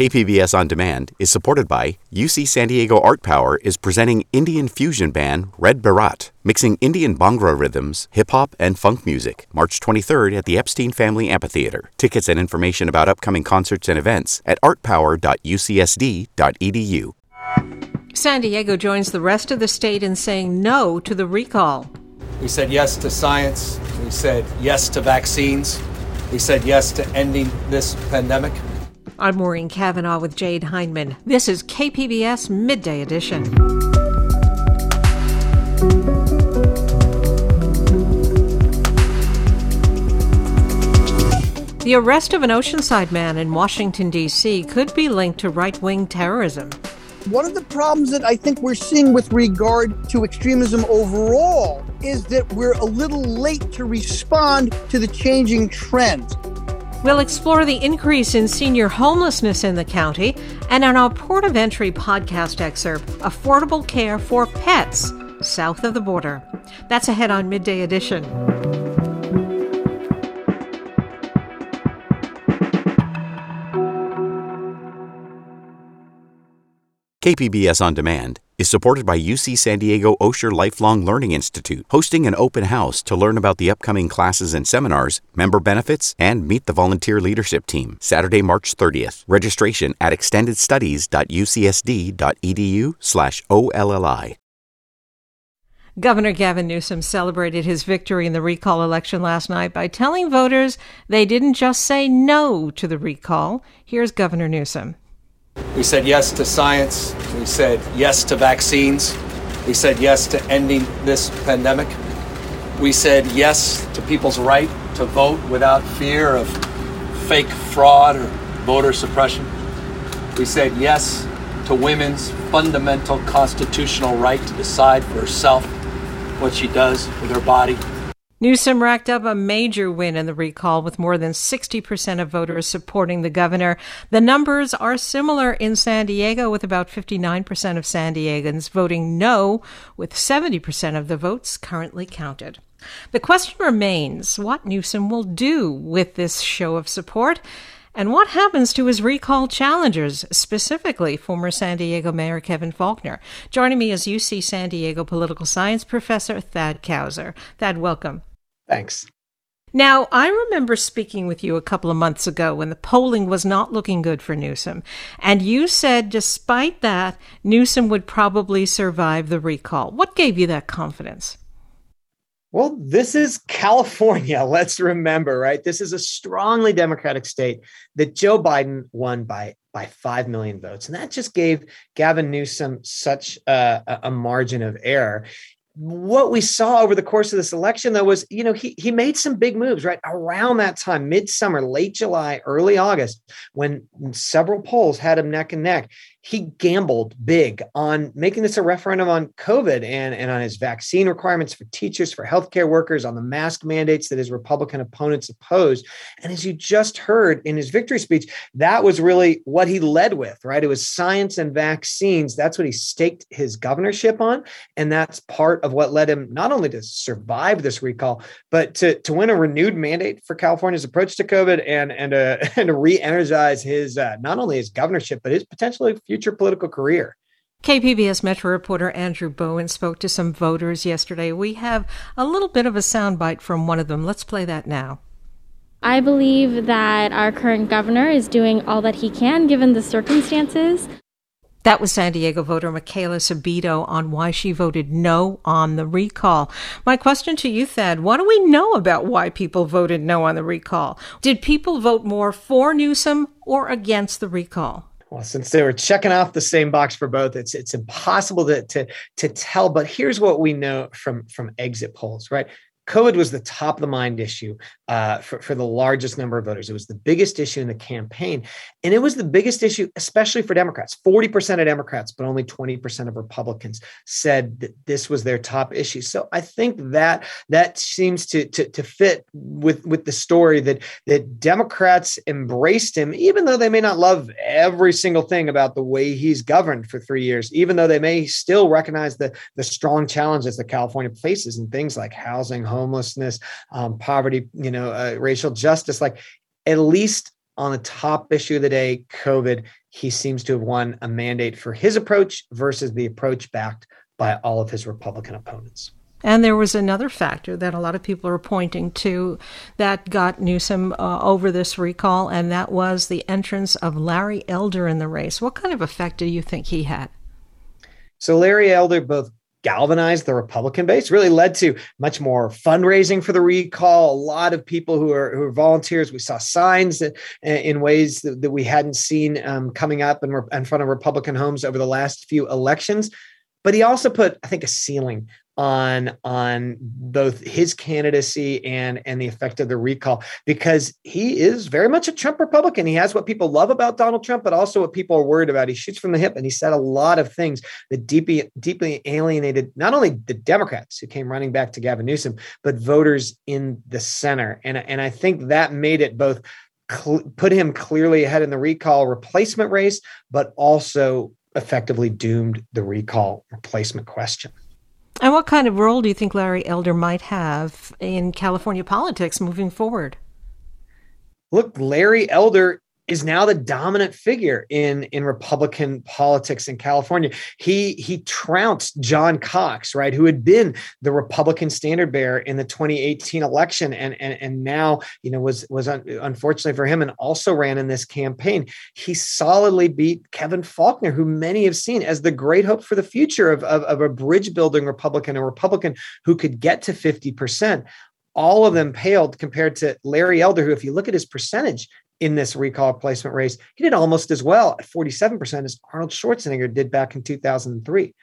KPBS On Demand is supported by UC San Diego Art Power is presenting Indian fusion band Red Baraat, mixing Indian Bhangra rhythms, hip hop, and funk music. March 23rd at the Epstein Family Amphitheater. Tickets and information about upcoming concerts and events at artpower.ucsd.edu. San Diego joins the rest of the state in saying no to the recall. We said yes to science. We said yes to vaccines. We said yes to ending this pandemic. I'm Maureen Cavanaugh with Jade Hindman. This is KPBS Midday Edition. The arrest of an Oceanside man in Washington, D.C. could be linked to right wing terrorism. One of the problems that I think we're seeing with regard to extremism overall is that we're a little late to respond to the changing trends. We'll explore the increase in senior homelessness in the county and in our Port of Entry podcast excerpt, Affordable Care for Pets South of the Border. That's ahead on Midday Edition. KPBS On Demand is supported by UC San Diego Osher Lifelong Learning Institute, hosting an open house to learn about the upcoming classes and seminars, member benefits, and meet the volunteer leadership team. Saturday, March 30th. Registration at extendedstudies.ucsd.edu/olli. Governor Gavin Newsom celebrated his victory in the recall election last night by telling voters they didn't just say no to the recall. Here's Governor Newsom. We said yes to science. We said yes to vaccines. We said yes to ending this pandemic. We said yes to people's right to vote without fear of fake fraud or voter suppression. We said yes to women's fundamental constitutional right to decide for herself what she does with her body Newsom racked up a major win in the recall with more than 60% of voters supporting the governor. The numbers are similar in San Diego with about 59% of San Diegans voting no, with 70% of the votes currently counted. The question remains what Newsom will do with this show of support. And what happens to his recall challengers, specifically former San Diego Mayor Kevin Faulconer? Joining me is UC San Diego political science professor Thad Kousser. Thad, welcome. Thanks. Now, I remember speaking with you a couple of months ago when the polling was not looking good for Newsom. And you said, despite that, Newsom would probably survive the recall. What gave you that confidence? Well, this is California. Let's remember, right? This is a strongly Democratic state that Joe Biden won by by 5 million votes. And that just gave Gavin Newsom such a, a margin of error what we saw over the course of this election though was you know he he made some big moves right? Around that time midsummer late july early august when several polls had him neck and neck he gambled big on making this a referendum on COVID and, and on his vaccine requirements for teachers, for healthcare workers, on the mask mandates that his Republican opponents opposed. And as you just heard in his victory speech, that was really what he led with, right? It was science and vaccines. That's what he staked his governorship on. And that's part of what led him not only to survive this recall, but to, to win a renewed mandate for California's approach to COVID and, and, uh, and to re energize his uh, not only his governorship, but his potentially future political career. KPBS Metro reporter Andrew Bowen spoke to some voters yesterday. We have a little bit of a soundbite from one of them. Let's play that now. I believe that our current governor is doing all that he can given the circumstances. That was San Diego voter Michaela Sabito on why she voted no on the recall. My question to you, Thad, what do we know about why people voted no on the recall? Did people vote more for Newsom or against the recall? Well, since they were checking off the same box for both, it's it's impossible to to to tell. But here's what we know from from exit polls, right? COVID was the top of the mind issue uh, for, for the largest number of voters. It was the biggest issue in the campaign. And it was the biggest issue, especially for Democrats. 40% of Democrats, but only 20% of Republicans said that this was their top issue. So I think that that seems to, to, to fit with, with the story that, that Democrats embraced him, even though they may not love every single thing about the way he's governed for three years, even though they may still recognize the, the strong challenges that California faces in things like housing, home homelessness, um, poverty, you know, uh, racial justice, like at least on the top issue of the day, COVID, he seems to have won a mandate for his approach versus the approach backed by all of his Republican opponents. And there was another factor that a lot of people are pointing to that got Newsom uh, over this recall, and that was the entrance of Larry Elder in the race. What kind of effect do you think he had? So, Larry Elder both galvanized the Republican base, really led to much more fundraising for the recall. A lot of people who are who are volunteers. We saw signs that, in ways that, that we hadn't seen um, coming up in, in front of Republican homes over the last few elections. But he also put, I think, a ceiling on on both his candidacy and and the effect of the recall because he is very much a Trump Republican. He has what people love about Donald Trump, but also what people are worried about. He shoots from the hip, and he said a lot of things that deeply deeply alienated not only the Democrats who came running back to Gavin Newsom, but voters in the center. And and I think that made it both cl- put him clearly ahead in the recall replacement race, but also effectively doomed the recall replacement question. And what kind of role do you think Larry Elder might have in California politics moving forward? Look, Larry Elder is now the dominant figure in in Republican politics in California. He he trounced John Cox, right, who had been the Republican standard bearer in the 2018 election, and and and now you know was was un, unfortunately for him, and also ran in this campaign. He solidly beat Kevin Faulconer, who many have seen as the great hope for the future of, of, of a bridge building Republican, a Republican who could get to 50 percent all of them paled compared to Larry Elder, who, if you look at his percentage, in this recall placement race. He did almost as well at 47% as Arnold Schwarzenegger did back in 2003.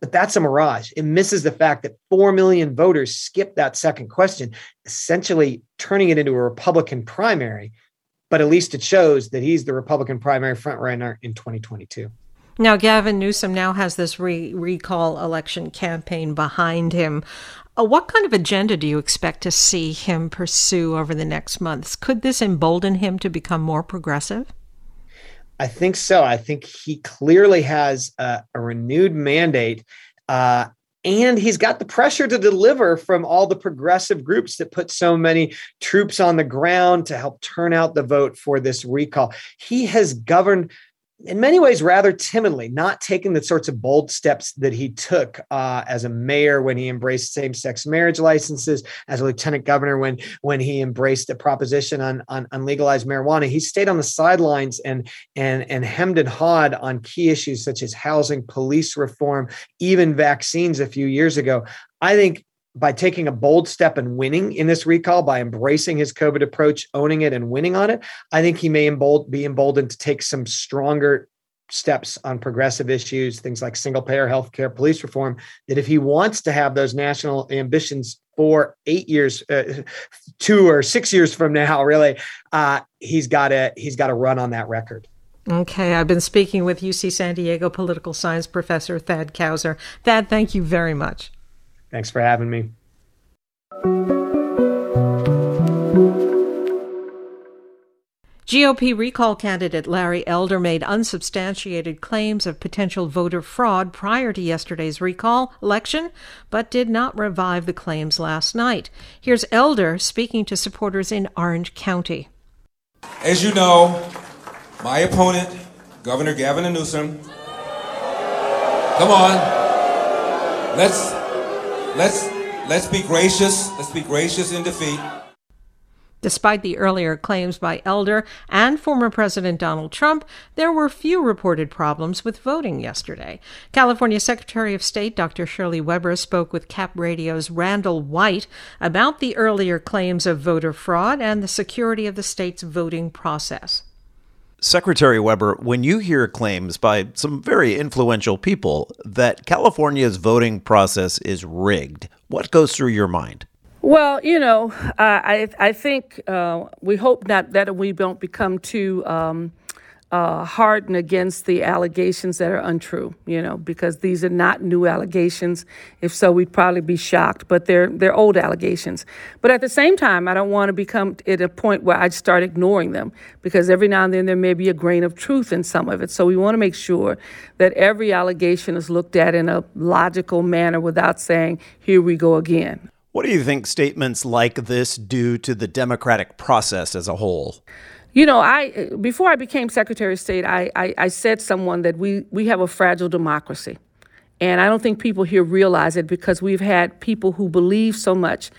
But that's a mirage. It misses the fact that 4 million voters skipped that second question, essentially turning it into a Republican primary. But at least it shows that he's the Republican primary frontrunner in 2022. Now, Gavin Newsom now has this re- recall election campaign behind him. Uh, what kind of agenda do you expect to see him pursue over the next months? Could this embolden him to become more progressive? I think so. I think he clearly has a, a renewed mandate. Uh, and he's got the pressure to deliver from all the progressive groups that put so many troops on the ground to help turn out the vote for this recall. He has governed in many ways rather timidly, not taking the sorts of bold steps that he took uh, as a mayor when he embraced same-sex marriage licenses, as a lieutenant governor when when he embraced a proposition on, on, on legalized marijuana. He stayed on the sidelines and and and hemmed and hawed on key issues such as housing, police reform, even vaccines a few years ago. I think by taking a bold step and winning in this recall, by embracing his COVID approach, owning it, and winning on it, I think he may embold, be emboldened to take some stronger steps on progressive issues, things like single payer healthcare, police reform, that if he wants to have those national ambitions for eight years, uh, two or six years from now, really, uh, he's got to he's got to run on that record. Okay, I've been speaking with UC San Diego political science professor Thad Kousser. Thad, thank you very much. Thanks for having me. GOP recall candidate Larry Elder made unsubstantiated claims of potential voter fraud prior to yesterday's recall election, but did not revive the claims last night. Here's Elder speaking to supporters in Orange County. As you know, my opponent, Governor Gavin Newsom, come on, let's Let's let's be gracious. Let's be gracious in defeat. Despite the earlier claims by Elder and former President Donald Trump, there were few reported problems with voting yesterday. California Secretary of State Dr. Shirley Weber spoke with Cap Radio's Randall White about the earlier claims of voter fraud and the security of the state's voting process. Secretary Weber, when you hear claims by some very influential people that California's voting process is rigged, what goes through your mind? Well, you know, I I think uh, we hope not that we don't become too um, uh, harden against the allegations that are untrue, you know, because these are not new allegations. If so, we'd probably be shocked, but they're they're old allegations. But at the same time, I don't want to become at a point where I'd start ignoring them because every now and then there may be a grain of truth in some of it. So we want to make sure that every allegation is looked at in a logical manner without saying, "Here we go again." What do you think statements like this do to the democratic process as a whole? You know, I before I became Secretary of State, I, I, I said someone that we, we have a fragile democracy. And I don't think people here realize it because we've had people who believe so much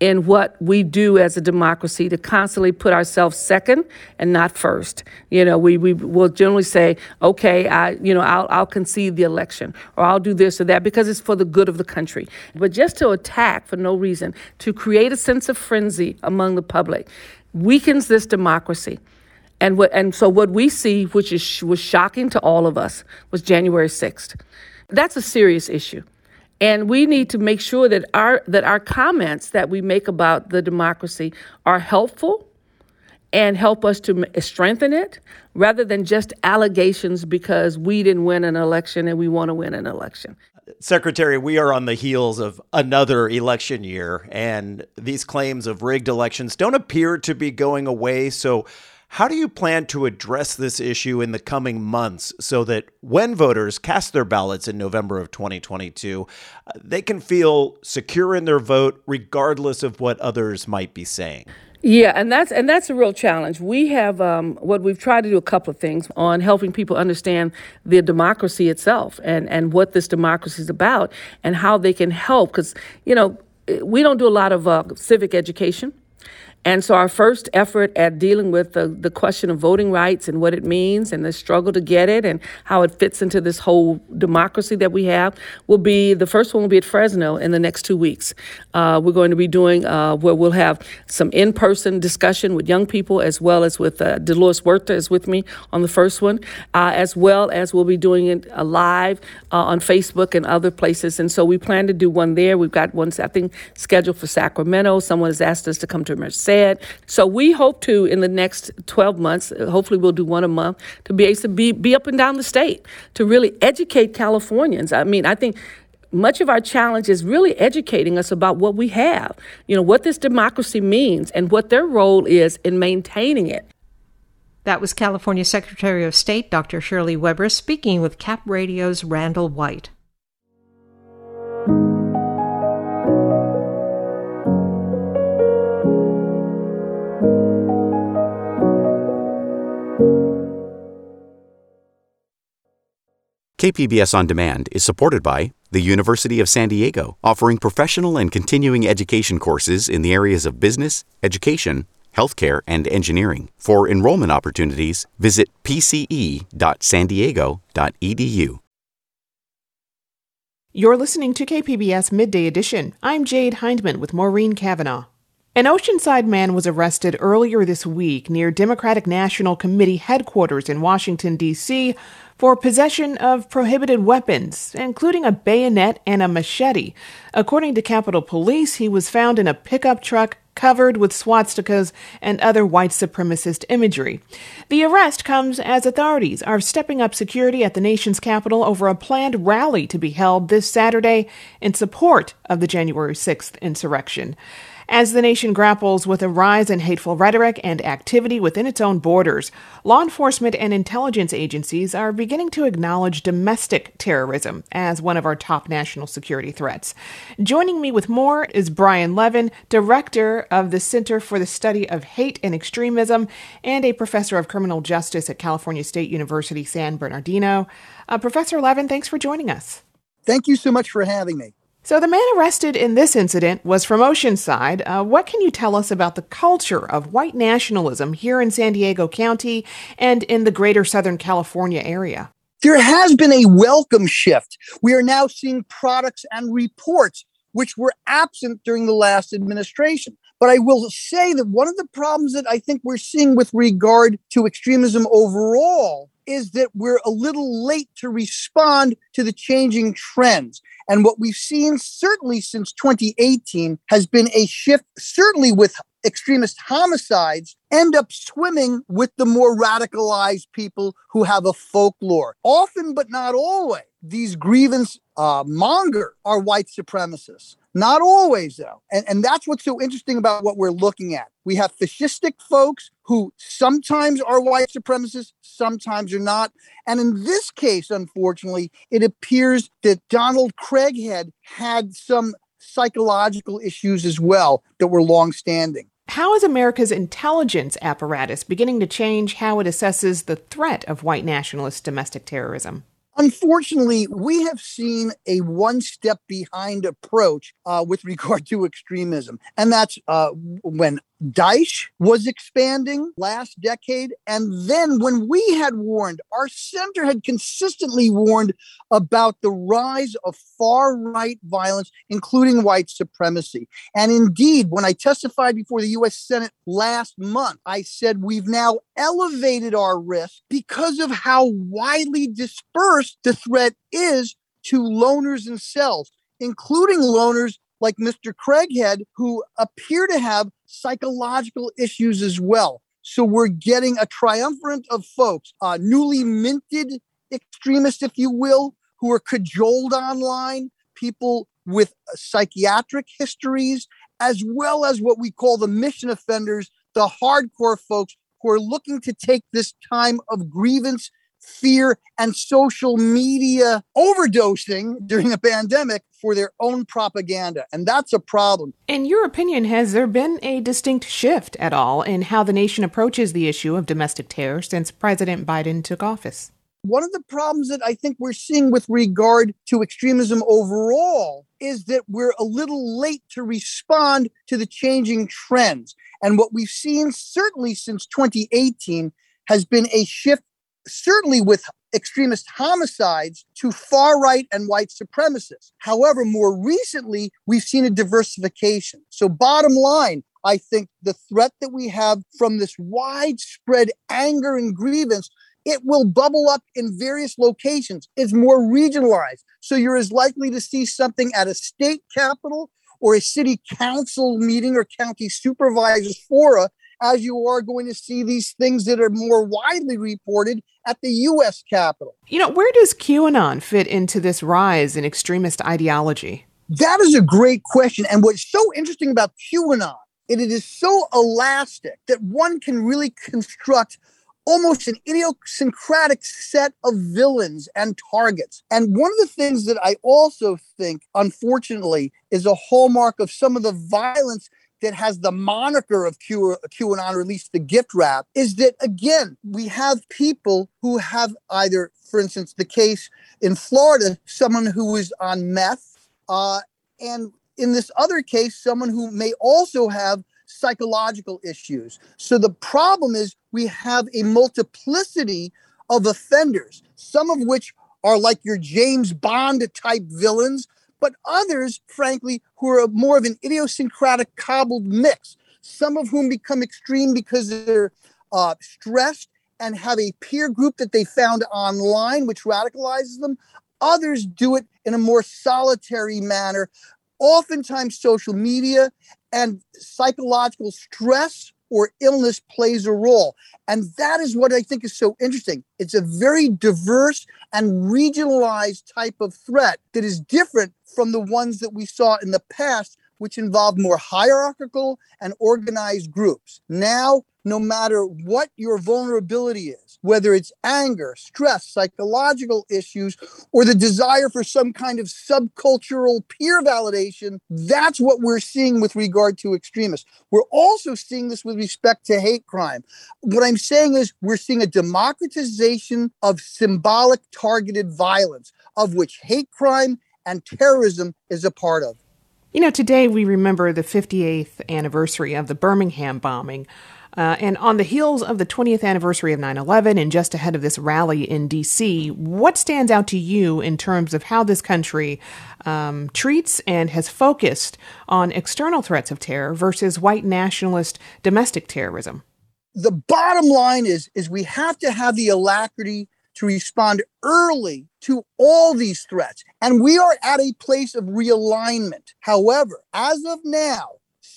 in what we do as a democracy to constantly put ourselves second and not first. You know, we, we will generally say, okay, I, you know, I'll, I'll concede the election or I'll do this or that because it's for the good of the country. But just to attack for no reason, to create a sense of frenzy among the public, weakens this democracy. And what, and so what we see, which is was shocking to all of us, was January 6th. That's a serious issue. And we need to make sure that our that our comments that we make about the democracy are helpful and help us to strengthen it rather than just allegations because we didn't win an election and we want to win an election. Secretary, we are on the heels of another election year, and these claims of rigged elections don't appear to be going away. So, how do you plan to address this issue in the coming months so that when voters cast their ballots in November of 2022, uh, they can feel secure in their vote regardless of what others might be saying? Yeah, and that's and that's a real challenge. We have um, what we've tried to do a couple of things on helping people understand the democracy itself and and what this democracy is about and how they can help because you know we don't do a lot of uh, civic education. And so, our first effort at dealing with the, the question of voting rights and what it means and the struggle to get it and how it fits into this whole democracy that we have will be the first one will be at Fresno in the next two weeks. Uh, we're going to be doing uh, where we'll have some in person discussion with young people as well as with uh, Dolores Huerta is with me on the first one, uh, as well as we'll be doing it uh, live uh, on Facebook and other places. And so, we plan to do one there. We've got one, I think, scheduled for Sacramento. Someone has asked us to come to Merced said. So we hope to, in the next 12 months, uh, hopefully we'll do one a month, to be able to be, be up and down the state, to really educate Californians. I mean, I think much of our challenge is really educating us about what we have, you know, what this democracy means and what their role is in maintaining it. That was California Secretary of State Dr. Shirley Weber speaking with Cap Radio's Randall White. KPBS On Demand is supported by the University of San Diego, offering professional and continuing education courses in the areas of business, education, healthcare, and engineering. For enrollment opportunities, visit pce.sandiego.edu. You're listening to KPBS Midday Edition. I'm Jade Hindman with Maureen Cavanaugh. An Oceanside man was arrested earlier this week near Democratic National Committee headquarters in Washington, D.C for possession of prohibited weapons, including a bayonet and a machete. According to Capitol Police, he was found in a pickup truck covered with swastikas and other white supremacist imagery. The arrest comes as authorities are stepping up security at the nation's capital over a planned rally to be held this Saturday in support of the January 6th insurrection. As the nation grapples with a rise in hateful rhetoric and activity within its own borders, law enforcement and intelligence agencies are beginning to acknowledge domestic terrorism as one of our top national security threats. Joining me with more is Brian Levin, director of the Center for the Study of Hate and Extremism and a professor of criminal justice at California State University San Bernardino. Uh, professor Levin, thanks for joining us. Thank you so much for having me. So, the man arrested in this incident was from Oceanside. Uh, what can you tell us about the culture of white nationalism here in San Diego County and in the greater Southern California area? There has been a welcome shift. We are now seeing products and reports which were absent during the last administration. But I will say that one of the problems that I think we're seeing with regard to extremism overall is that we're a little late to respond to the changing trends. And what we've seen, certainly since 2018, has been a shift, certainly with extremist homicides, end up swimming with the more radicalized people who have a folklore. Often, but not always, these grievance uh, monger are white supremacists. Not always, though. And, and that's what's so interesting about what we're looking at. We have fascistic folks who sometimes are white supremacists, sometimes are not. And in this case, unfortunately, it appears that Donald Craighead had some psychological issues as well that were longstanding. How is America's intelligence apparatus beginning to change how it assesses the threat of white nationalist domestic terrorism? Unfortunately, we have seen a one step behind approach uh, with regard to extremism. And that's uh, when Daesh was expanding last decade. And then when we had warned, our center had consistently warned about the rise of far right violence, including white supremacy. And indeed, when I testified before the US Senate last month, I said we've now elevated our risk because of how widely dispersed the threat is to loners and cells, including loners like Mr. Craighead, who appear to have psychological issues as well. So we're getting a triumvirate of folks, uh, newly minted extremists, if you will, who are cajoled online, people with psychiatric histories, as well as what we call the mission offenders, the hardcore folks who are looking to take this time of grievance fear, and social media overdosing during a pandemic for their own propaganda. And that's a problem. In your opinion, has there been a distinct shift at all in how the nation approaches the issue of domestic terror since President Biden took office? One of the problems that I think we're seeing with regard to extremism overall is that we're a little late to respond to the changing trends. And what we've seen, certainly since 2018, has been a shift certainly with extremist homicides to far right and white supremacists. However, more recently, we've seen a diversification. So, bottom line, I think the threat that we have from this widespread anger and grievance it will bubble up in various locations. It's more regionalized. So you're as likely to see something at a state capitol or a city council meeting or county supervisors fora as you are going to see these things that are more widely reported at the U.S. Capitol. You know, where does QAnon fit into this rise in extremist ideology? That is a great question. And what's so interesting about QAnon, it, it is so elastic that one can really construct almost an idiosyncratic set of villains and targets. And one of the things that I also think, unfortunately, is a hallmark of some of the violence that has the moniker of Q, QAnon, or at least the gift wrap, is that again, we have people who have either, for instance, the case in Florida, someone who was on meth, uh, and in this other case, someone who may also have psychological issues. So the problem is we have a multiplicity of offenders, some of which are like your James Bond type villains, but others, frankly, who are more of an idiosyncratic cobbled mix, some of whom become extreme because they're uh, stressed and have a peer group that they found online, which radicalizes them. Others do it in a more solitary manner. Oftentimes, social media and psychological stress or illness plays a role. And that is what I think is so interesting. It's a very diverse and regionalized type of threat that is different from the ones that we saw in the past, which involved more hierarchical and organized groups. Now, no matter what your vulnerability is, whether it's anger, stress, psychological issues, or the desire for some kind of subcultural peer validation, that's what we're seeing with regard to extremists. We're also seeing this with respect to hate crime. What I'm saying is we're seeing a democratization of symbolic targeted violence, of which hate crime and terrorism is a part of. You know, today we remember the 58th anniversary of the Birmingham bombing. Uh, and on the heels of the 20th anniversary of 9 11 and just ahead of this rally in D.C., what stands out to you in terms of how this country um, treats and has focused on external threats of terror versus white nationalist domestic terrorism? The bottom line is, is we have to have the alacrity to respond early to all these threats. And we are at a place of realignment. However, as of now,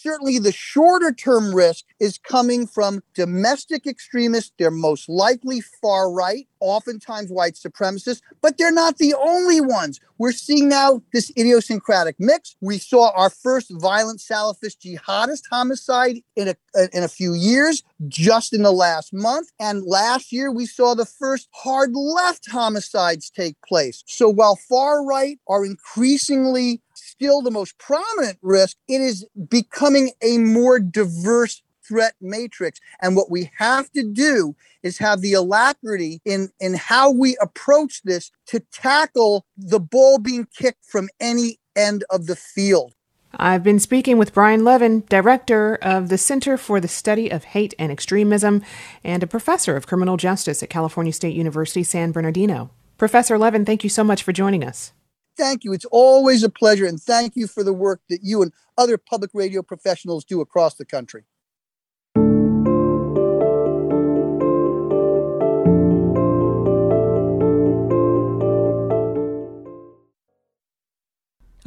certainly the shorter term risk is coming from domestic extremists. They're most likely far right, oftentimes white supremacists, but they're not the only ones. We're seeing now this idiosyncratic mix. We saw our first violent Salafist jihadist homicide in a, in a few years, just in the last month. And last year, we saw the first hard left homicides take place. So while far right are increasingly still the most prominent risk, it is becoming a more diverse threat matrix. And what we have to do is have the alacrity in, in how we approach this to tackle the ball being kicked from any end of the field. I've been speaking with Brian Levin, director of the Center for the Study of Hate and Extremism and a professor of criminal justice at California State University, San Bernardino. Professor Levin, thank you so much for joining us. Thank you. It's always a pleasure, and thank you for the work that you and other public radio professionals do across the country.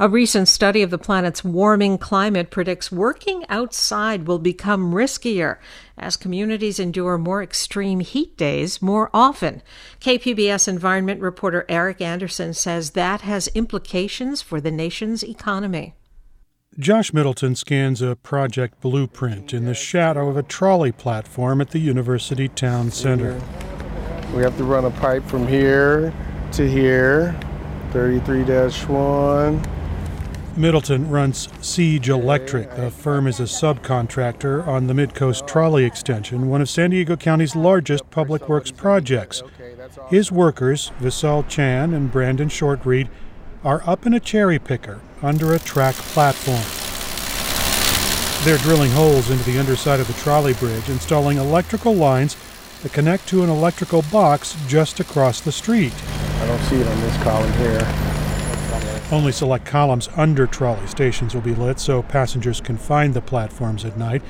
A recent study of the planet's warming climate predicts working outside will become riskier as communities endure more extreme heat days more often. KPBS environment reporter Eric Anderson says that has implications for the nation's economy. Josh Middleton scans a project blueprint in the shadow of a trolley platform at the University Town Center. We have to run a pipe from here to here, 33 1. Middleton runs Siege Electric. The firm is a subcontractor on the Midcoast Trolley Extension, one of San Diego County's largest public works projects. His workers, Vishal Chan and Brandon Shortreed, are up in a cherry picker under a track platform. They're drilling holes into the underside of the trolley bridge, installing electrical lines that connect to an electrical box just across the street. I don't see it on this column here. Only select columns under trolley stations will be lit so passengers can find the platforms at night.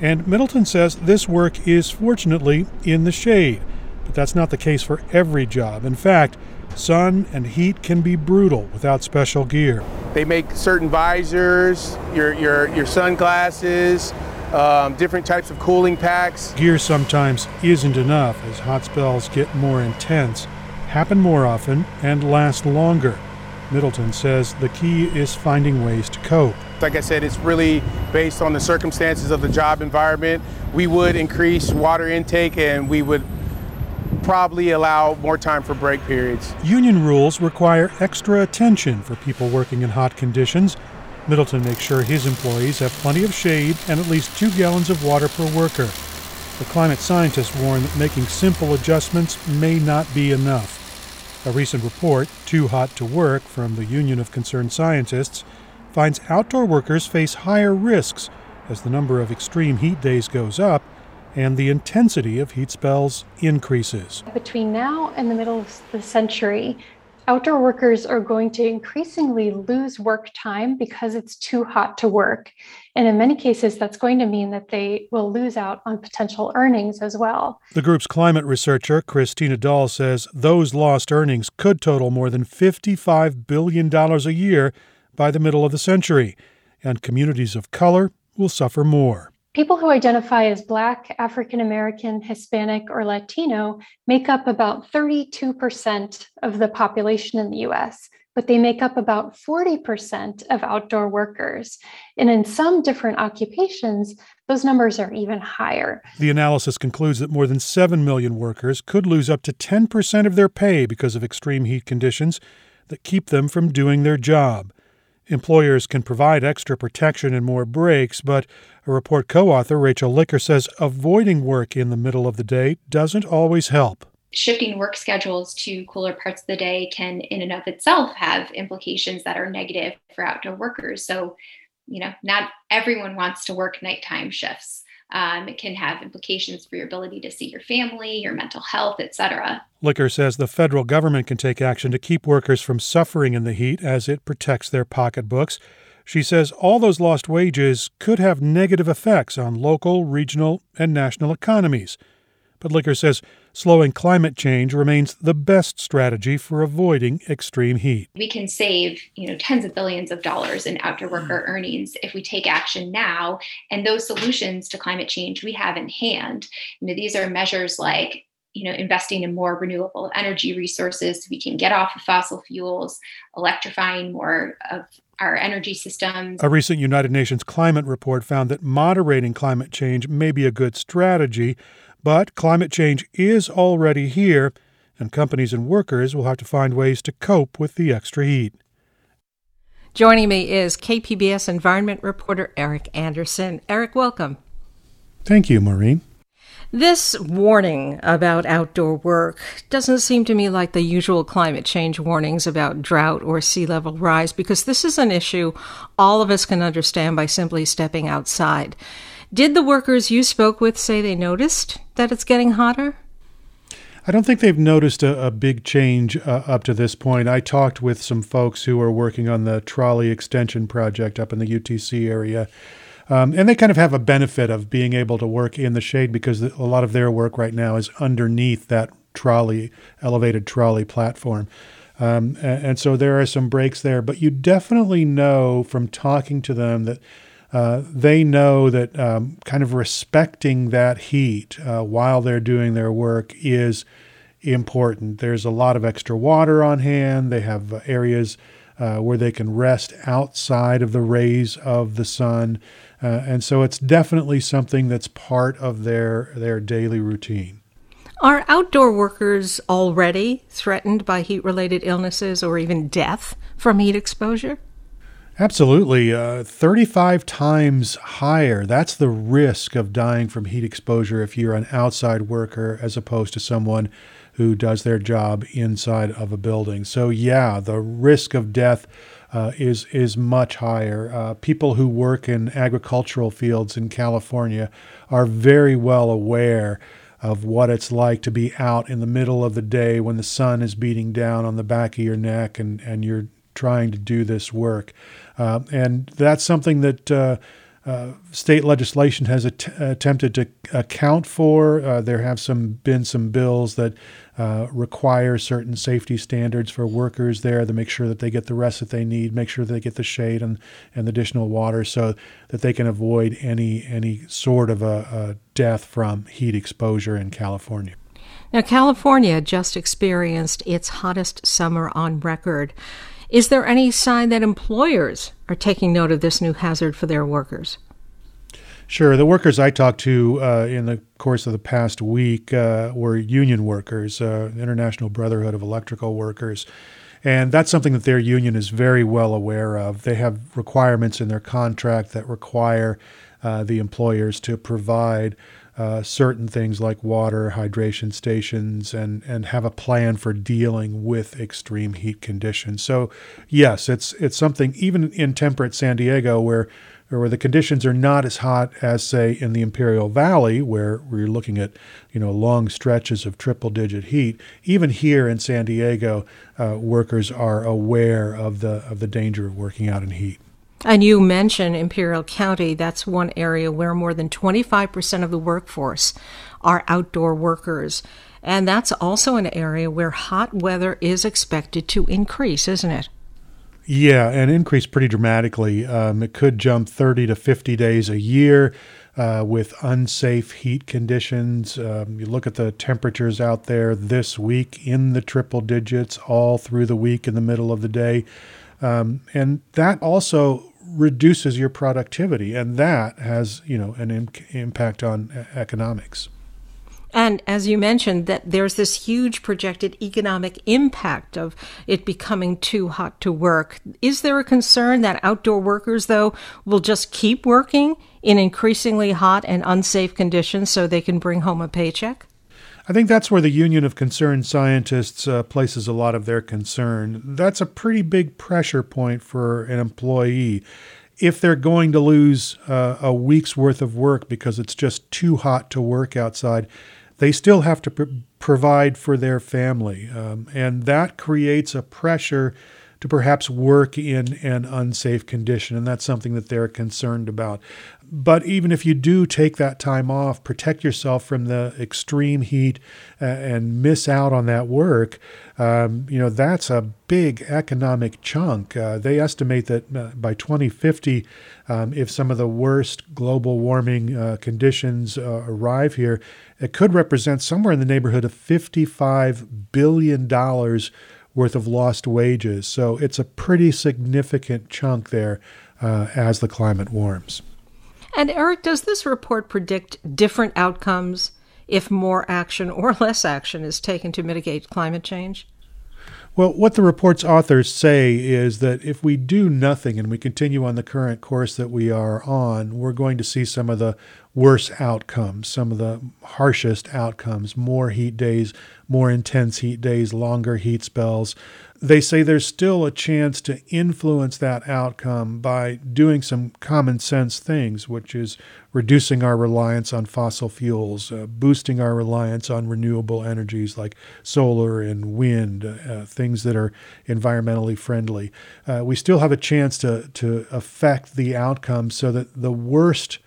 And Middleton says this work is fortunately in the shade, but that's not the case for every job. In fact, sun and heat can be brutal without special gear. They make certain visors, your, your, your sunglasses, um, different types of cooling packs. Gear sometimes isn't enough as hot spells get more intense, happen more often, and last longer. Middleton says the key is finding ways to cope. Like I said, it's really based on the circumstances of the job environment. We would increase water intake and we would probably allow more time for break periods. Union rules require extra attention for people working in hot conditions. Middleton makes sure his employees have plenty of shade and at least two gallons of water per worker. The climate scientists warn that making simple adjustments may not be enough. A recent report, Too Hot to Work, from the Union of Concerned Scientists, finds outdoor workers face higher risks as the number of extreme heat days goes up and the intensity of heat spells increases. Between now and the middle of the century, outdoor workers are going to increasingly lose work time because it's too hot to work. And in many cases, that's going to mean that they will lose out on potential earnings as well. The group's climate researcher, Kristina Dahl, says those lost earnings could total more than $55 billion a year by the middle of the century, and communities of color will suffer more. People who identify as Black, African American, Hispanic, or Latino make up about 32% of the population in the US, but they make up about 40% of outdoor workers. And in some different occupations, those numbers are even higher. The analysis concludes that more than 7 million workers could lose up to 10% of their pay because of extreme heat conditions that keep them from doing their job. Employers can provide extra protection and more breaks, but a report co author, Rachel Licker, says avoiding work in the middle of the day doesn't always help. Shifting work schedules to cooler parts of the day can, in and of itself, have implications that are negative for outdoor workers. So, you know, not everyone wants to work nighttime shifts. Um, it can have implications for your ability to see your family, your mental health, etc. Licker says the federal government can take action to keep workers from suffering in the heat as it protects their pocketbooks. She says all those lost wages could have negative effects on local, regional, and national economies. But Licker says slowing climate change remains the best strategy for avoiding extreme heat. We can save, you know, tens of billions of dollars in outdoor worker mm. earnings if we take action now. And those solutions to climate change we have in hand. You know, these are measures like you know investing in more renewable energy resources so we can get off of fossil fuels electrifying more of our energy systems. A recent United Nations climate report found that moderating climate change may be a good strategy, but climate change is already here, and companies and workers will have to find ways to cope with the extra heat. Joining me is KPBS environment reporter Eric Anderson. Eric, welcome. Thank you, Maureen. This warning about outdoor work doesn't seem to me like the usual climate change warnings about drought or sea level rise because this is an issue all of us can understand by simply stepping outside. Did the workers you spoke with say they noticed that it's getting hotter? I don't think they've noticed a, a big change uh, up to this point. I talked with some folks who are working on the trolley extension project up in the UTC area um, and they kind of have a benefit of being able to work in the shade because a lot of their work right now is underneath that trolley, elevated trolley platform. Um, and, and, so there are some breaks there, but you definitely know from talking to them that uh, they know that um, kind of respecting that heat uh, while they're doing their work is important. There's a lot of extra water on hand. They have areas uh, where they can rest outside of the rays of the sun. Uh, and so it's definitely something that's part of their, their daily routine. Are outdoor workers already threatened by heat related illnesses or even death from heat exposure? Absolutely. Uh, 35 times higher. That's the risk of dying from heat exposure if you're an outside worker as opposed to someone who does their job inside of a building. So, yeah, the risk of death uh, is is much higher. Uh, people who work in agricultural fields in California are very well aware of what it's like to be out in the middle of the day when the sun is beating down on the back of your neck and, and you're trying to do this work. Uh, and that's something that uh, uh, state legislation has at- attempted to account for. Uh, there have some been some bills that uh, require certain safety standards for workers there to make sure that they get the rest that they need, make sure they get the shade and, and additional water, so that they can avoid any any sort of a, a death from heat exposure in California. Now, California just experienced its hottest summer on record. Is there any sign that employers are taking note of this new hazard for their workers? Sure. The workers I talked to uh, in the course of the past week uh, were union workers, uh, International Brotherhood of Electrical Workers. And that's something that their union is very well aware of. They have requirements in their contract that require uh, the employers to provide uh, certain things like water, hydration stations, and and have a plan for dealing with extreme heat conditions. So, yes, it's it's something even in temperate San Diego where where the conditions are not as hot as say in the Imperial Valley where we're looking at you know long stretches of triple digit heat even here in San Diego uh, workers are aware of the of the danger of working out in heat and you mentioned Imperial County. That's one area where more than 25% of the workforce are outdoor workers. And that's also an area where hot weather is expected to increase, isn't it? Yeah, and increase pretty dramatically. Um, it could jump 30 to 50 days a year uh, with unsafe heat conditions. Um, you look at the temperatures out there this week in the triple digits all through the week in the middle of the day. Um, and that also reduces your productivity, and that has you know an Im- impact on economics. And as you mentioned, that there's this huge projected economic impact of it becoming too hot to work. Is there a concern that outdoor workers, though, will just keep working in increasingly hot and unsafe conditions so they can bring home a paycheck? I think that's where the Union of Concerned Scientists uh, places a lot of their concern. That's a pretty big pressure point for an employee. If they're going to lose uh, a week's worth of work because it's just too hot to work outside, they still have to pr- provide for their family. Um, and that creates a pressure to perhaps work in an unsafe condition. And that's something that they're concerned about. But even if you do take that time off, protect yourself from the extreme heat uh, and miss out on that work, um, you know, that's a big economic chunk. Uh, they estimate that uh, by 2050, um, if some of the worst global warming uh, conditions arrive here, it could represent somewhere in the neighborhood of $55 billion worth of lost wages. So it's a pretty significant chunk there as the climate warms. And Eric, does this report predict different outcomes if more action or less action is taken to mitigate climate change? Well, what the report's authors say is that if we do nothing and we continue on the current course that we are on, we're going to see some of the worst outcomes, some of the harshest outcomes, more heat days, more intense heat days, longer heat spells. They say there's still a chance to influence that outcome by doing some common sense things, which is reducing our reliance on fossil fuels, uh, boosting our reliance on renewable energies like solar and wind, uh, things that are environmentally friendly. Uh, we still have a chance to, to affect the outcome so that the worst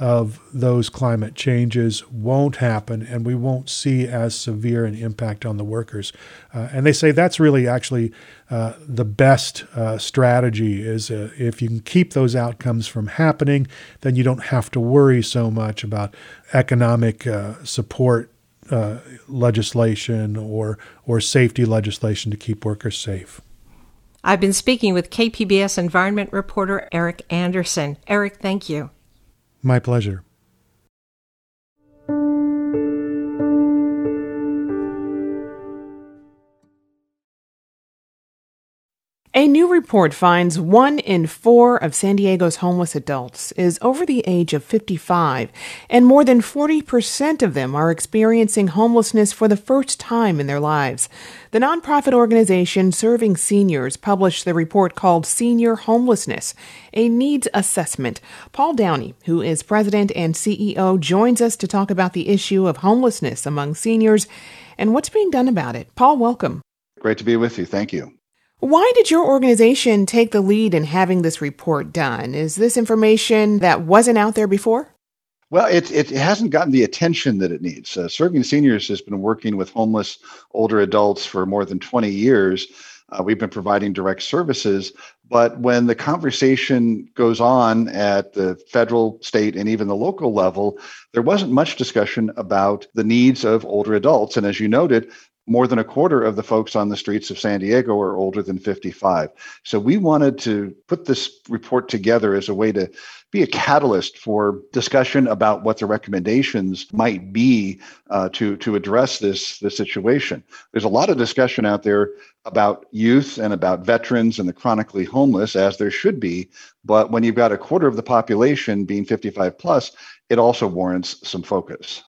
of those climate changes won't happen and we won't see as severe an impact on the workers. Uh, and they say that's really actually uh, the best uh, strategy is uh, if you can keep those outcomes from happening, then you don't have to worry so much about economic uh, support uh, legislation or, or safety legislation to keep workers safe. I've been speaking with KPBS environment reporter Eric Anderson. Eric, thank you. My pleasure. A new report finds one in four of San Diego's homeless adults is over the age of 55, and more than 40% of them are experiencing homelessness for the first time in their lives. The nonprofit organization Serving Seniors published the report called Senior Homelessness, a needs assessment. Paul Downey, who is president and CEO, joins us to talk about the issue of homelessness among seniors and what's being done about it. Paul, welcome. Great to be with you. Thank you. Why did your organization take the lead in having this report done? Is this information that wasn't out there before? Well, it, it hasn't gotten the attention that it needs. Uh, Serving Seniors has been working with homeless older adults for more than 20 years. Uh, we've been providing direct services. But when the conversation goes on at the federal, state, and even the local level, there wasn't much discussion about the needs of older adults. And as you noted, more than a quarter of the folks on the streets of San Diego are older than 55. So we wanted to put this report together as a way to be a catalyst for discussion about what the recommendations might be uh, to to address this this situation. There's a lot of discussion out there about youth and about veterans and the chronically homeless, as there should be. But when you've got a quarter of the population being 55 plus, it also warrants some focus.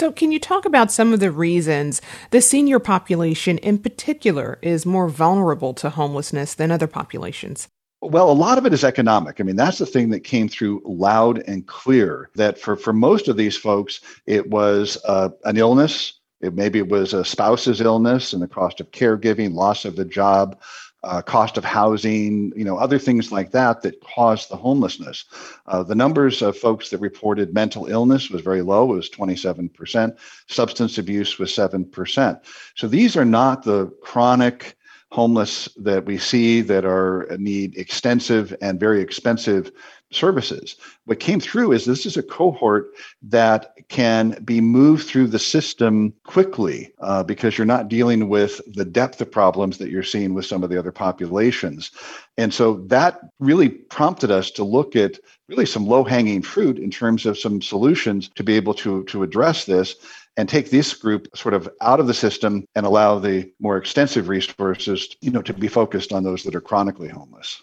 So, can you talk about some of the reasons the senior population in particular is more vulnerable to homelessness than other populations? Well, a lot of it is economic. I mean, that's the thing that came through loud and clear that for, for most of these folks, it was uh, an illness. It, maybe it was a spouse's illness and the cost of caregiving, loss of the job, uh, cost of housing, you know, other things like that that caused the homelessness. Uh, the numbers of folks that reported mental illness was very low. It was 27%. Substance abuse was 7%. So these are not the chronic homeless that we see that are need extensive and very expensive services. What came through is this is a cohort that can be moved through the system quickly uh, because you're not dealing with the depth of problems that you're seeing with some of the other populations. And so that really prompted us to look at really some low hanging fruit in terms of some solutions to be able to, to address this and take this group sort of out of the system and allow the more extensive resources you know to be focused on those that are chronically homeless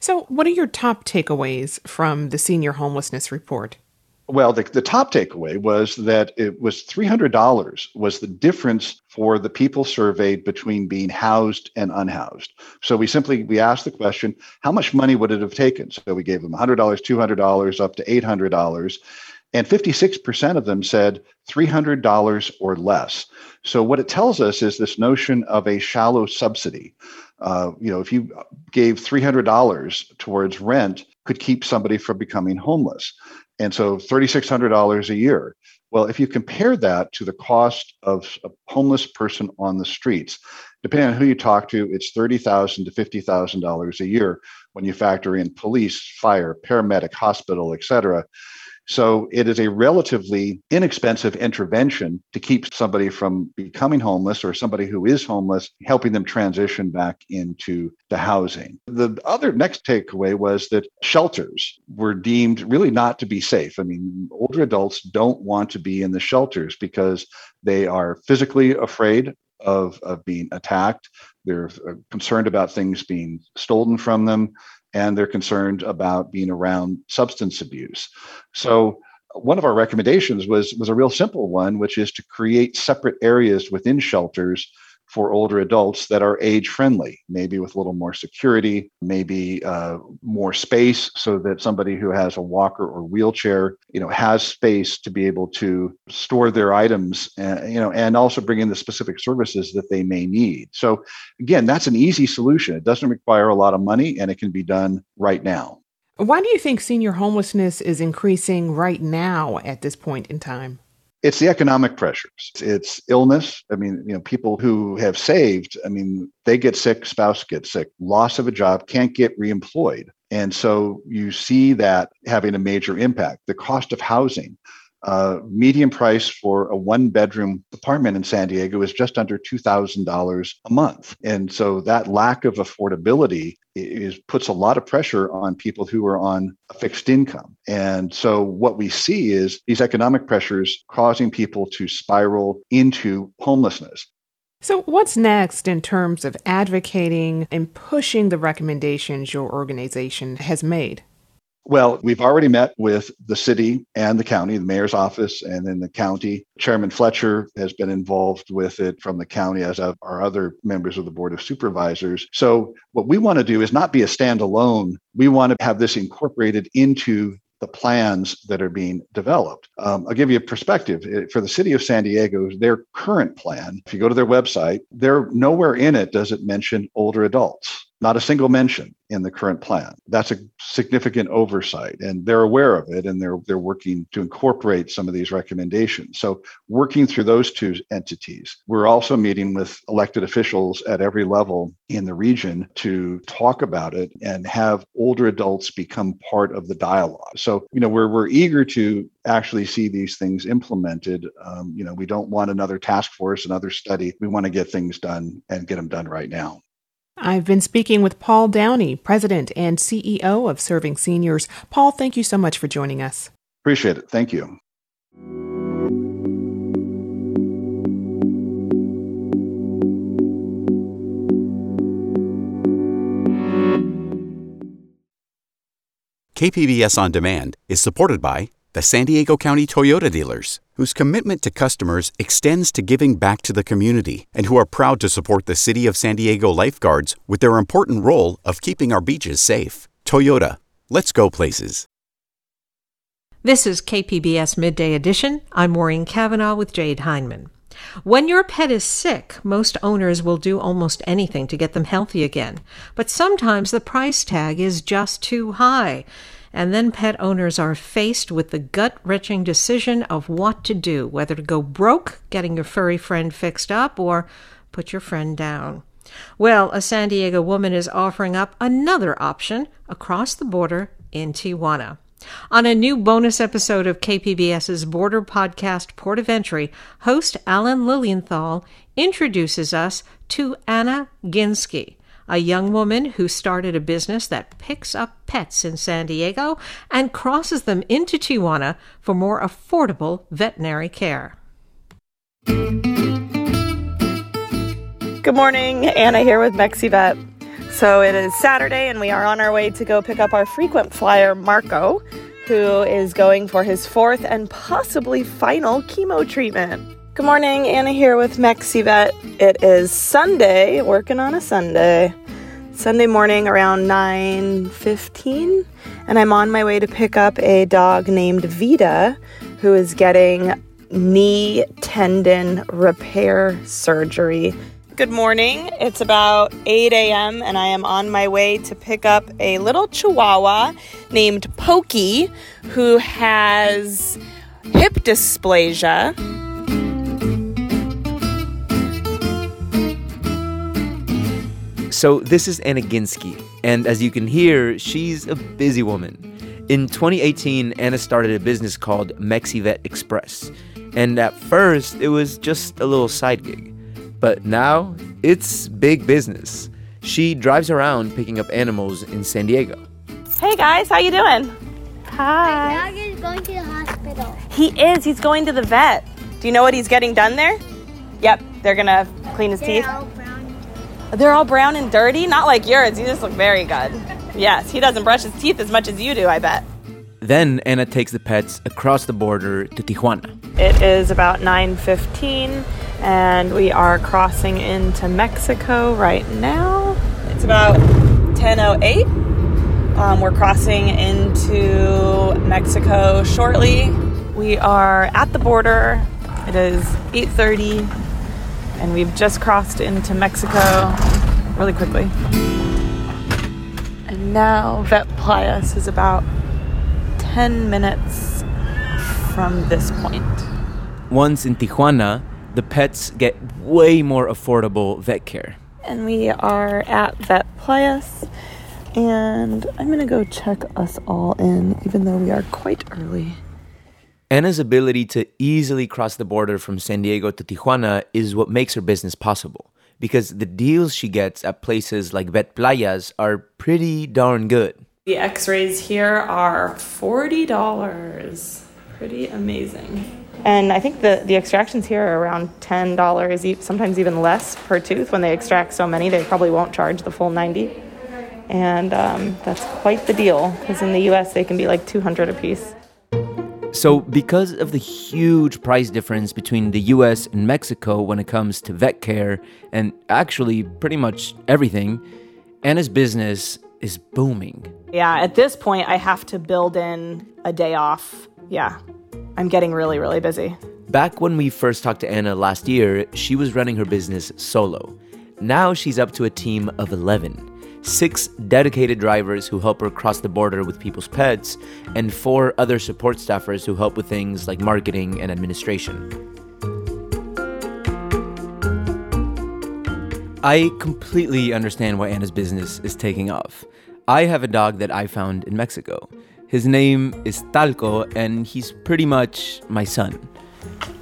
so, what are your top takeaways from the senior homelessness report? Well, the, the top takeaway was that it was $300 was the difference for the people surveyed between being housed and unhoused. So we simply we asked the question, how much money would it have taken? So we gave them $100, $200, up to $800. And 56% of them said $300 or less. So what it tells us is this notion of a shallow subsidy. Uh, you know, if you gave $300 towards rent, could keep somebody from becoming homeless. And so $3,600 a year. Well, if you compare that to the cost of a homeless person on the streets, depending on who you talk to, it's 30,000 to $50,000 a year when you factor in police, fire, paramedic, hospital, et cetera. So it is a relatively inexpensive intervention to keep somebody from becoming homeless or somebody who is homeless, helping them transition back into the housing. The other next takeaway was that shelters were deemed really not to be safe. I mean, older adults don't want to be in the shelters because they are physically afraid of, of being attacked. They're uh, concerned about things being stolen from them, and they're concerned about being around substance abuse. So one of our recommendations was was a real simple one, which is to create separate areas within shelters for older adults that are age friendly, maybe with a little more security, maybe uh, more space, so that somebody who has a walker or wheelchair, you know, has space to be able to store their items, and, you know, and also bring in the specific services that they may need. So, again, that's an easy solution. It doesn't require a lot of money, and it can be done right now. Why do you think senior homelessness is increasing right now at this point in time? It's the economic pressures. It's illness. I mean, you know, people who have saved, I mean, they get sick, spouse gets sick, loss of a job, can't get reemployed. And so you see that having a major impact. The cost of housing, uh, median price for a one bedroom apartment in San Diego is just under $2,000 a month. And so that lack of affordability is puts a lot of pressure on people who are on a fixed income. And so what we see is these economic pressures causing people to spiral into homelessness. So, what's next in terms of advocating and pushing the recommendations your organization has made? Well, we've already met with the city and the county, the mayor's office, and then the county. Chairman Fletcher has been involved with it from the county, as have our other members of the Board of Supervisors. So, what we want to do is not be a standalone. We want to have this incorporated into the plans that are being developed. Um, I'll give you a perspective. For the city of San Diego, their current plan, if you go to their website, there nowhere in it does it mention older adults. Not a single mention in the current plan. That's a significant oversight, and they're aware of it, and they're they're working to incorporate some of these recommendations. So, working through those two entities, we're also meeting with elected officials at every level in the region to talk about it and have older adults become part of the dialogue. So, you know, we're we're eager to actually see these things implemented. Um, you know, we don't want another task force, another study. We want to get things done and get them done right now. I've been speaking with Paul Downey, President and CEO of Serving Seniors. Paul, thank you so much for joining us. Appreciate it. Thank you. KPBS On Demand is supported by the San Diego County Toyota dealers, whose commitment to customers extends to giving back to the community and who are proud to support the City of San Diego lifeguards with their important role of keeping our beaches safe. Toyota, let's go places. This is KPBS Midday Edition. I'm Maureen Cavanaugh with Jade Hindman. When your pet is sick, most owners will do almost anything to get them healthy again. But sometimes the price tag is just too high. And then pet owners are faced with the gut wrenching decision of what to do whether to go broke getting your furry friend fixed up or put your friend down. Well, a San Diego woman is offering up another option across the border in Tijuana. On a new bonus episode of KPBS's border podcast Port of Entry, host Alan Lilienthal introduces us to Anna Ginsky a young woman who started a business that picks up pets in San Diego and crosses them into Tijuana for more affordable veterinary care. Good morning, Anna here with MexiVet. So it is Saturday, and we are on our way to go pick up our frequent flyer, Marco, who is going for his fourth and possibly final chemo treatment. Good morning, Anna here with MexiVet. It is Sunday, working on a Sunday. Sunday morning around 9:15, and I'm on my way to pick up a dog named Vita who is getting knee tendon repair surgery. Good morning. It's about 8 a.m., and I am on my way to pick up a little chihuahua named Pokey who has hip dysplasia. So, this is Anna Ginsky, and as you can hear, she's a busy woman. In 2018, Anna started a business called MexiVet Express, and at first, it was just a little side gig. But now, it's big business. She drives around picking up animals in San Diego. Hey guys, how you doing? Hi. My dog is going to the hospital. He is. He's going to the vet. Do you know what he's getting done there? Yep, they're gonna clean his teeth. They're all brown and dirty? Not like yours. You just look very good. Yes, he doesn't brush his teeth as much as you do, I bet. Then Anna takes the pets across the border to Tijuana. It is about 9:15 and we are crossing into Mexico right now. It's about 10:08. Um, we're crossing into Mexico shortly. We are at the border. It is 8:30 and we've just crossed into Mexico really quickly. And now Vet Playas is about 10 minutes from this point. Once in Tijuana, the pets get way more affordable vet care. And we are at Vet Playas, and I'm gonna go check us all in, even though we are quite early. Anna's ability to easily cross the border from San Diego to Tijuana is what makes her business possible because the deals she gets at places like Vet Playas are pretty darn good. The x rays here are $40. Pretty amazing. And I think the, the extractions here are around $10, sometimes even less per tooth. When they extract so many, they probably won't charge the full 90 And um, that's quite the deal, because in the US, they can be like 200 a piece. So, because of the huge price difference between the US and Mexico when it comes to vet care and actually pretty much everything, Anna's business is booming. Yeah, at this point, I have to build in a day off. Yeah, I'm getting really, really busy. Back when we first talked to Anna last year, she was running her business solo. Now she's up to a team of 11 six dedicated drivers who help her cross the border with people's pets, and four other support staffers who help with things like marketing and administration. I completely understand why Anna's business is taking off. I have a dog that I found in Mexico. His name is Talco, and he's pretty much my son.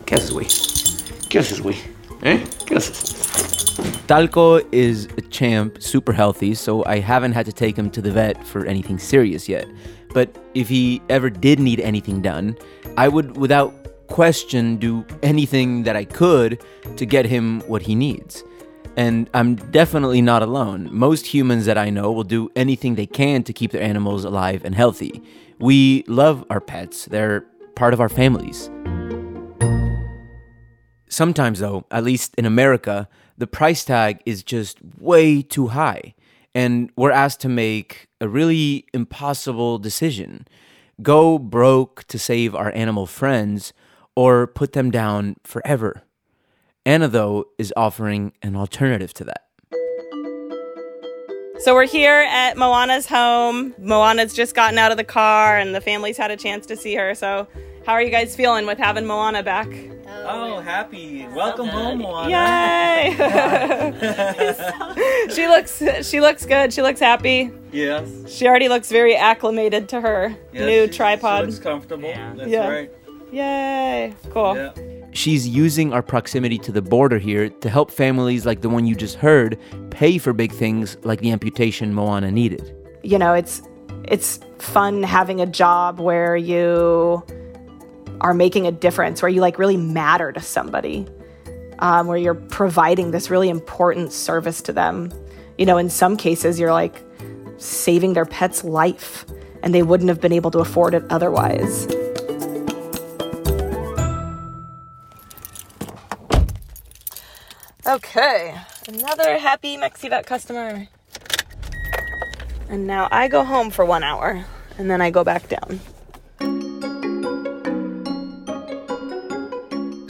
¿Qué haces, güey? ¿Qué? ¿Eh? Talco is a champ, super healthy, so I haven't had to take him to the vet for anything serious yet. But if he ever did need anything done, I would, without question, do anything that I could to get him what he needs. And I'm definitely not alone. Most humans that I know will do anything they can to keep their animals alive and healthy. We love our pets, they're part of our families. Sometimes, though, at least in America, the price tag is just way too high. And we're asked to make a really impossible decision go broke to save our animal friends or put them down forever. Anna, though, is offering an alternative to that. So we're here at Moana's home. Moana's just gotten out of the car, and the family's had a chance to see her. So, how are you guys feeling with having Moana back? Oh, happy! Welcome home, Moana. Yay! she looks she looks good. She looks happy. Yes. She already looks very acclimated to her Yeah, new she- tripod. She looks comfortable. Yeah. That's Yeah. right. Yay! Cool. Yeah. She's using our proximity to the border here to help families like the one you just heard pay for big things like the amputation Moana needed. You know, it's it's fun having a job where you are making a difference, where you like really matter to somebody, um, where you're providing this really important service to them. You know, in some cases, you're like saving their pet's life, and they wouldn't have been able to afford it otherwise. Okay, another happy MexiVet customer. And now I go home for one hour, and then I go back down.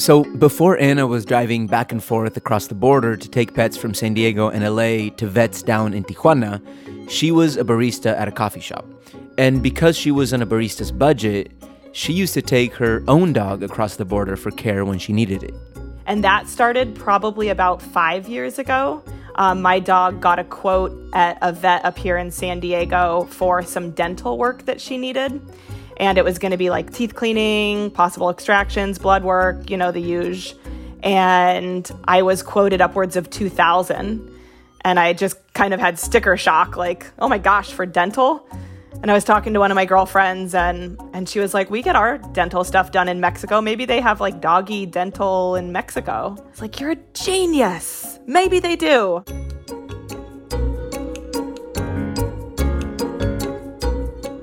So, before Anna was driving back and forth across the border to take pets from San Diego and LA to vets down in Tijuana, she was a barista at a coffee shop. And because she was on a barista's budget, she used to take her own dog across the border for care when she needed it. And that started probably about five years ago. Um, my dog got a quote at a vet up here in San Diego for some dental work that she needed. And it was going to be like teeth cleaning, possible extractions, blood work, you know, the huge. And I was quoted upwards of 2000 And I just kind of had sticker shock like, oh my gosh, for dental? And I was talking to one of my girlfriends and and she was like, "We get our dental stuff done in Mexico. Maybe they have like doggy dental in Mexico." It's like, "You're a genius. Maybe they do."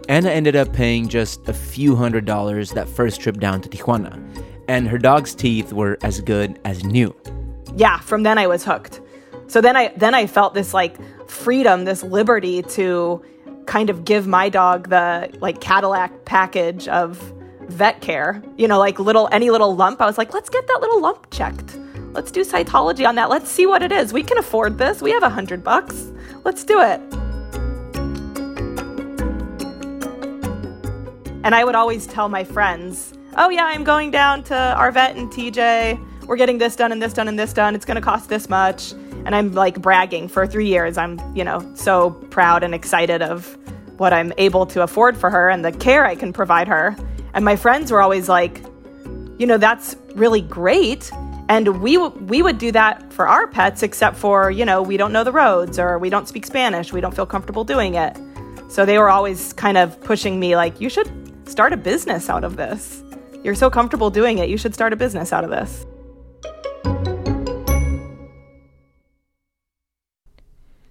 Anna ended up paying just a few hundred dollars that first trip down to Tijuana, and her dog's teeth were as good as new. Yeah, from then I was hooked. So then I then I felt this like freedom, this liberty to kind of give my dog the like Cadillac package of vet care. You know, like little any little lump, I was like, let's get that little lump checked. Let's do cytology on that. Let's see what it is. We can afford this. We have a hundred bucks. Let's do it. And I would always tell my friends, oh, yeah, I'm going down to our and TJ. We're getting this done and this done and this done. It's going to cost this much. And I'm like bragging for three years. I'm, you know, so proud and excited of what I'm able to afford for her and the care I can provide her. And my friends were always like, you know, that's really great. And we w- we would do that for our pets, except for you know we don't know the roads or we don't speak Spanish, we don't feel comfortable doing it. So they were always kind of pushing me like, you should start a business out of this. You're so comfortable doing it, you should start a business out of this.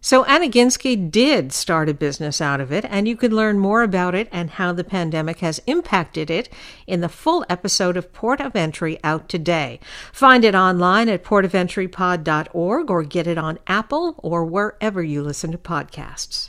So Anna Ginsky did start a business out of it, and you can learn more about it and how the pandemic has impacted it in the full episode of Port of Entry out today. Find it online at portofentrypod.org or get it on Apple or wherever you listen to podcasts.